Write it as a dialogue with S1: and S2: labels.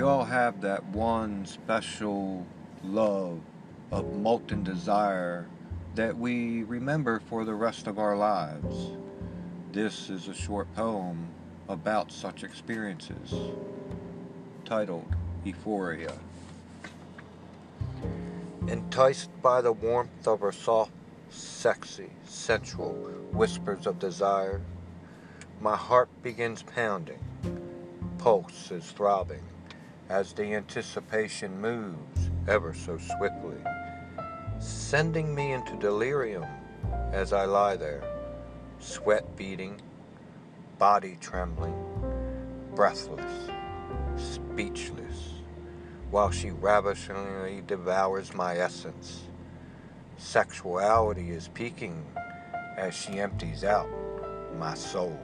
S1: all have that one special love of molten desire that we remember for the rest of our lives. This is a short poem about such experiences, titled Euphoria. Enticed by the warmth of her soft, sexy, sensual whispers of desire, my heart begins pounding, pulse is throbbing as the anticipation moves ever so swiftly, sending me into delirium as I lie there, sweat beating, body trembling, breathless, speechless, while she ravishingly devours my essence. Sexuality is peaking as she empties out my soul.